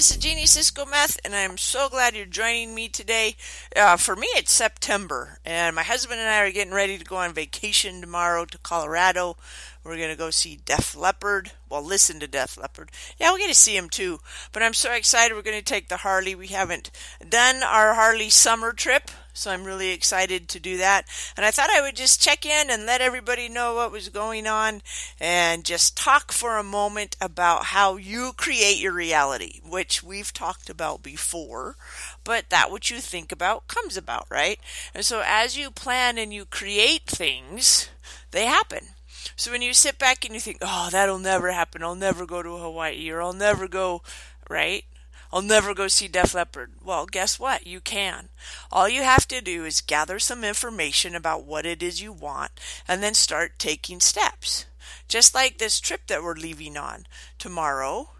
this is Jeannie Sisco Meth, and I'm so glad you're joining me today. Uh, for me, it's September, and my husband and I are getting ready to go on vacation tomorrow to Colorado. We're going to go see Def Leppard. Well, listen to Def Leppard. Yeah, we're going to see him too. But I'm so excited. We're going to take the Harley. We haven't done our Harley summer trip, so I'm really excited to do that. And I thought I would just check in and let everybody know what was going on and just talk for a moment about how you create your reality, which we've talked about before. But that what you think about comes about, right? And so as you plan and you create things, they happen. So when you sit back and you think, oh, that'll never happen, I'll never go to Hawaii, or I'll never go, right? I'll never go see Def Leppard. Well, guess what? You can. All you have to do is gather some information about what it is you want and then start taking steps. Just like this trip that we're leaving on tomorrow,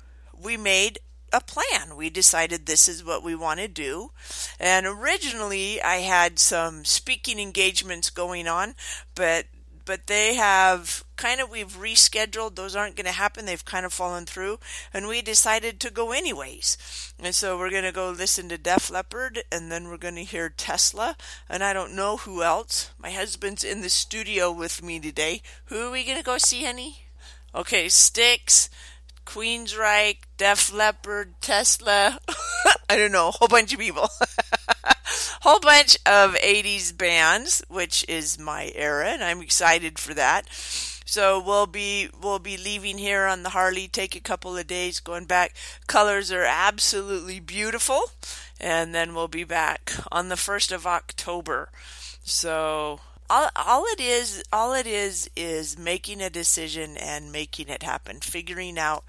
we made a plan. We decided this is what we want to do. And originally I had some speaking engagements going on, but but they have kind of we've rescheduled those aren't going to happen they've kind of fallen through and we decided to go anyways. And so we're going to go listen to Def Leppard and then we're going to hear Tesla and I don't know who else. My husband's in the studio with me today. Who are we going to go see honey? Okay Styx Queensryche, Def Leppard, Tesla, I don't know, a whole bunch of people. whole bunch of 80s bands, which is my era, and I'm excited for that. So we'll be we'll be leaving here on the Harley, take a couple of days, going back. Colors are absolutely beautiful, and then we'll be back on the first of October. So all, all it is all it is is making a decision and making it happen, figuring out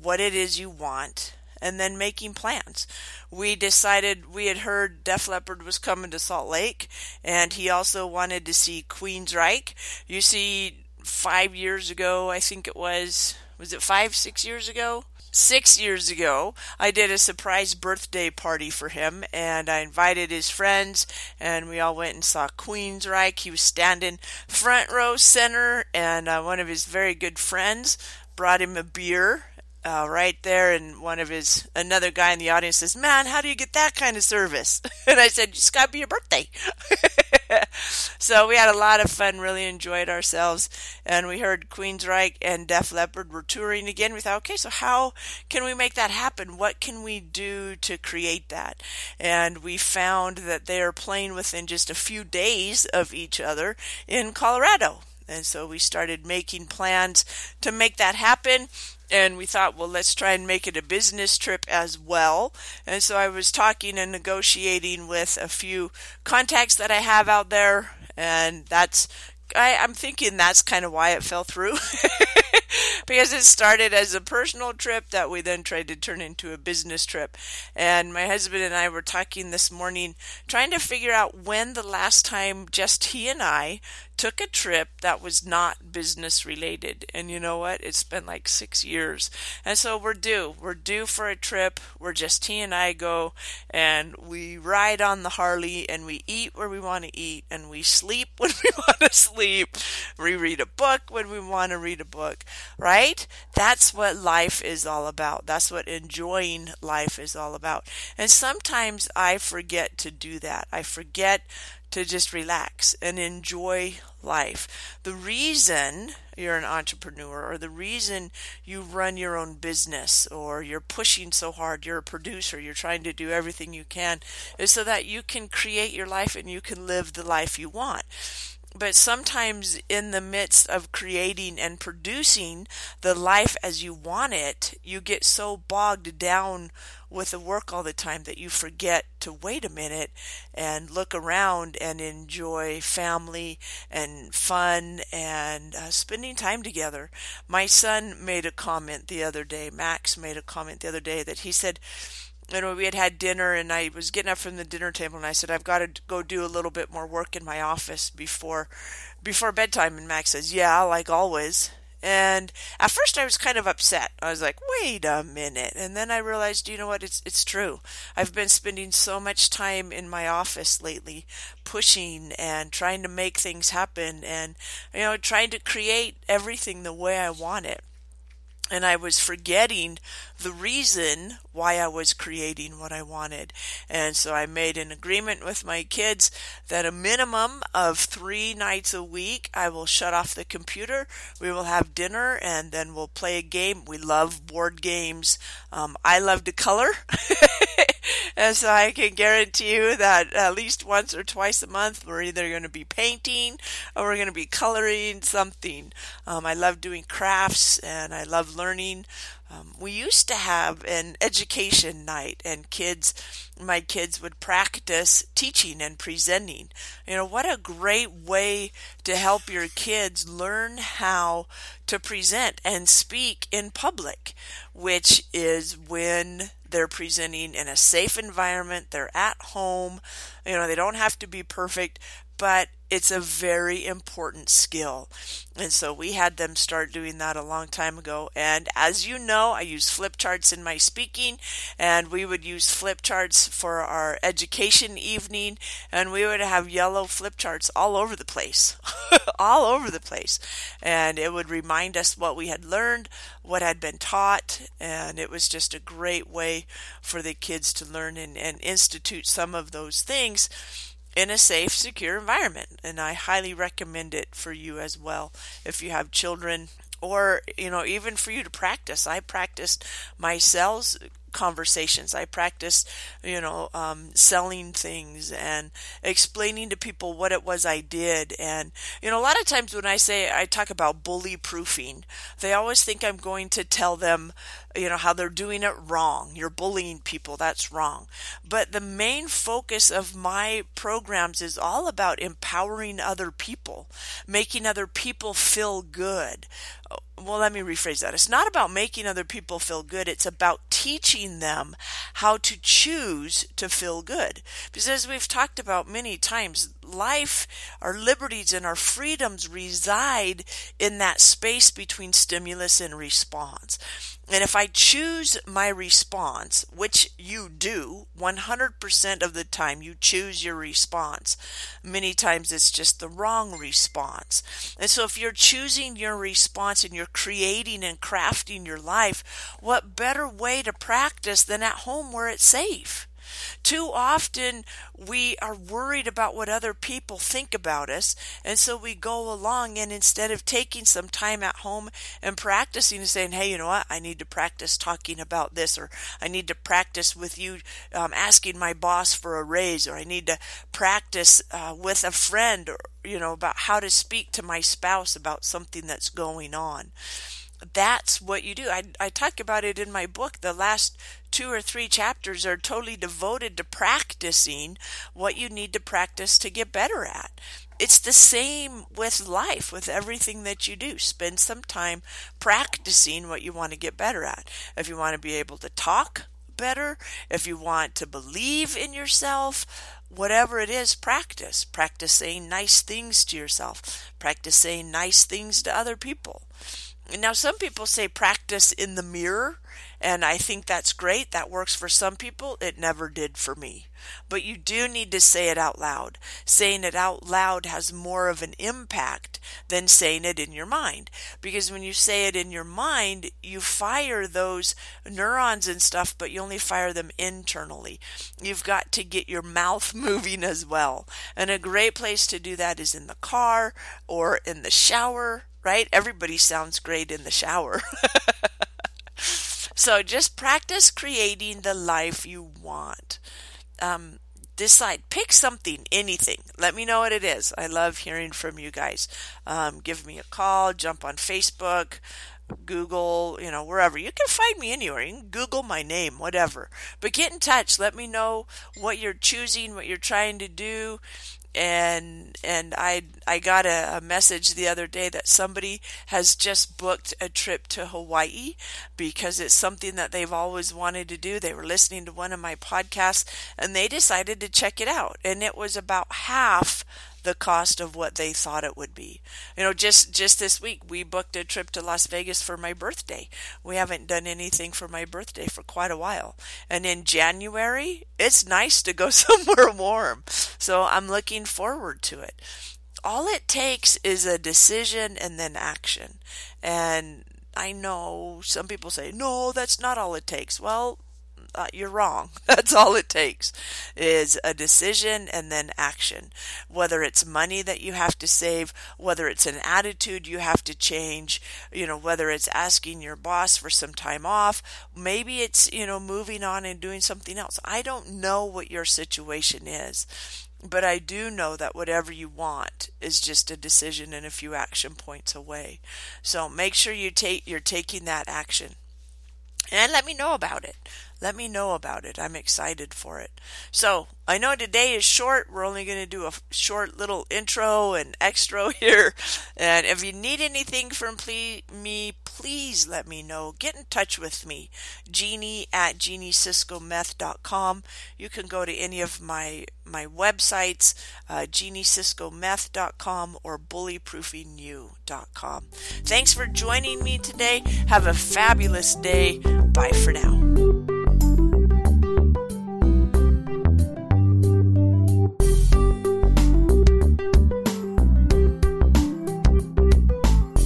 what it is you want and then making plans. We decided we had heard Def Leppard was coming to Salt Lake, and he also wanted to see Queensryche. You see, five years ago, I think it was, was it five, six years ago? Six years ago, I did a surprise birthday party for him, and I invited his friends, and we all went and saw Queensryche. He was standing front row center, and uh, one of his very good friends brought him a beer uh, right there, and one of his another guy in the audience says, "Man, how do you get that kind of service?" And I said, "It's got to be your birthday." so we had a lot of fun, really enjoyed ourselves, and we heard Queensryche and Def Leppard were touring again. We thought, okay, so how can we make that happen? What can we do to create that? And we found that they are playing within just a few days of each other in Colorado. And so we started making plans to make that happen and we thought, well, let's try and make it a business trip as well. And so I was talking and negotiating with a few contacts that I have out there, and that's I, am thinking that's kind of why it fell through. because it started as a personal trip that we then tried to turn into a business trip. And my husband and I were talking this morning, trying to figure out when the last time just he and I took a trip that was not business related. And you know what? It's been like six years. And so we're due. We're due for a trip where just he and I go and we ride on the Harley and we eat where we want to eat and we sleep when we want to sleep. We read a book when we want to read a book, right? That's what life is all about. That's what enjoying life is all about. And sometimes I forget to do that. I forget to just relax and enjoy life. The reason you're an entrepreneur or the reason you run your own business or you're pushing so hard, you're a producer, you're trying to do everything you can is so that you can create your life and you can live the life you want but sometimes in the midst of creating and producing the life as you want it, you get so bogged down with the work all the time that you forget to wait a minute and look around and enjoy family and fun and uh, spending time together. My son made a comment the other day, Max made a comment the other day that he said, you know, we had had dinner and I was getting up from the dinner table and I said, I've got to go do a little bit more work in my office before, before bedtime. And Max says, yeah, like always. And at first I was kind of upset. I was like, wait a minute. And then I realized, you know what? It's, it's true. I've been spending so much time in my office lately, pushing and trying to make things happen and, you know, trying to create everything the way I want it. And I was forgetting the reason why I was creating what I wanted. And so I made an agreement with my kids that a minimum of three nights a week I will shut off the computer, we will have dinner, and then we'll play a game. We love board games. Um, I love to color. so I can guarantee you that at least once or twice a month we're either going to be painting or we're going to be coloring something. Um, I love doing crafts and I love learning. Um, we used to have an education night, and kids, my kids would practice teaching and presenting. You know, what a great way to help your kids learn how to present and speak in public, which is when they're presenting in a safe environment, they're at home, you know, they don't have to be perfect, but it's a very important skill. And so we had them start doing that a long time ago. And as you know, I use flip charts in my speaking, and we would use flip charts for our education evening, and we would have yellow flip charts all over the place, all over the place. And it would remind us what we had learned, what had been taught, and it was just a great way for the kids to learn and, and institute some of those things in a safe, secure environment. And I highly recommend it for you as well if you have children or you know even for you to practice i practiced my sales conversations. I practiced, you know, um, selling things and explaining to people what it was I did. And, you know, a lot of times when I say I talk about bully proofing, they always think I'm going to tell them, you know, how they're doing it wrong. You're bullying people. That's wrong. But the main focus of my programs is all about empowering other people, making other people feel good well, let me rephrase that. It's not about making other people feel good. It's about teaching them how to choose to feel good. Because as we've talked about many times, life, our liberties, and our freedoms reside in that space between stimulus and response. And if I choose my response, which you do 100% of the time, you choose your response. Many times it's just the wrong response. And so if you're choosing your response and you're creating and crafting your life, what better way to practice than at home where it's safe? Too often we are worried about what other people think about us, and so we go along and instead of taking some time at home and practicing and saying, hey, you know what, I need to practice talking about this, or I need to practice with you um, asking my boss for a raise, or I need to practice uh, with a friend, or, you know, about how to speak to my spouse about something that's going on that's what you do. I, I talk about it in my book. The last two or three chapters are totally devoted to practicing what you need to practice to get better at. It's the same with life, with everything that you do. Spend some time practicing what you want to get better at. If you want to be able to talk better, if you want to believe in yourself, whatever it is, practice. Practice saying nice things to yourself. Practice saying nice things to other people. Now, some people say practice in the mirror, and I think that's great. That works for some people. It never did for me. But you do need to say it out loud. Saying it out loud has more of an impact than saying it in your mind. Because when you say it in your mind, you fire those neurons and stuff, but you only fire them internally. You've got to get your mouth moving as well. And a great place to do that is in the car or in the shower right? Everybody sounds great in the shower. so just practice creating the life you want. Um, decide, pick something, anything. Let me know what it is. I love hearing from you guys. Um, give me a call, jump on Facebook. Google, you know, wherever. You can find me anywhere. You can Google my name, whatever. But get in touch. Let me know what you're choosing, what you're trying to do and and I I got a, a, message the other day that somebody has just booked a trip to Hawaii because it's something that they've always wanted to do. They were listening to one of my podcasts and they decided to check it out, and it was about half the cost of what they thought it would be. You know, just just this week we booked a trip to Las Vegas for my birthday. We haven't done anything for my birthday for quite a while. And in January, it's nice to go somewhere warm. So I'm looking forward to it. All it takes is a decision and then action. And I know some people say, no, that's not all it takes. Well, uh, you're wrong. That's all it takes is a decision and then action. Whether it's money that you have to save, whether it's an attitude you have to change, you know, whether it's asking your boss for some time off, maybe it's, you know, moving on and doing something else. I don't know what your situation is. But I do know that whatever you want is just a decision and a few action points away. So make sure you take you're taking that action. And let me know about it let me know about it. I'm excited for it. So, I know today is short. We're only going to do a short little intro and extra here. And if you need anything from me, please let me know. Get in touch with me. Jeannie at jeanniesiscometh.com. You can go to any of my my websites, uh, jeanniesiscometh.com or bullyproofingyou.com. Thanks for joining me today. Have a fabulous day. Bye for now.